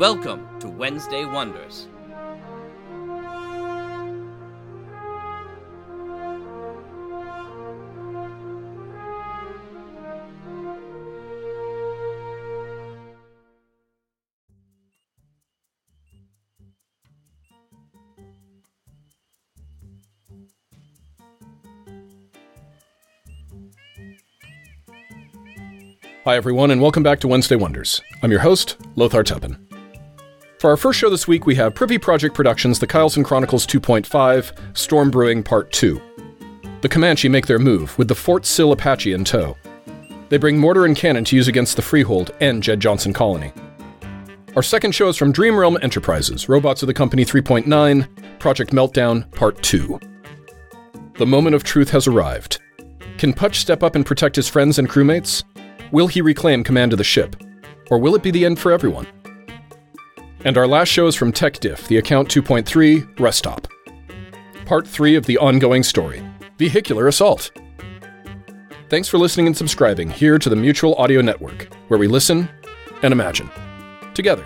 Welcome to Wednesday Wonders. Hi, everyone, and welcome back to Wednesday Wonders. I'm your host, Lothar Tuppen. For our first show this week, we have Privy Project Productions' The Kyleson Chronicles 2.5 Storm Brewing Part 2. The Comanche make their move, with the Fort Sill Apache in tow. They bring mortar and cannon to use against the Freehold and Jed Johnson Colony. Our second show is from Dream Realm Enterprises, Robots of the Company 3.9, Project Meltdown Part 2. The moment of truth has arrived. Can Putch step up and protect his friends and crewmates? Will he reclaim command of the ship? Or will it be the end for everyone? And our last show is from Tech Diff, the account 2.3, Rest Stop. Part 3 of the ongoing story Vehicular Assault. Thanks for listening and subscribing here to the Mutual Audio Network, where we listen and imagine together.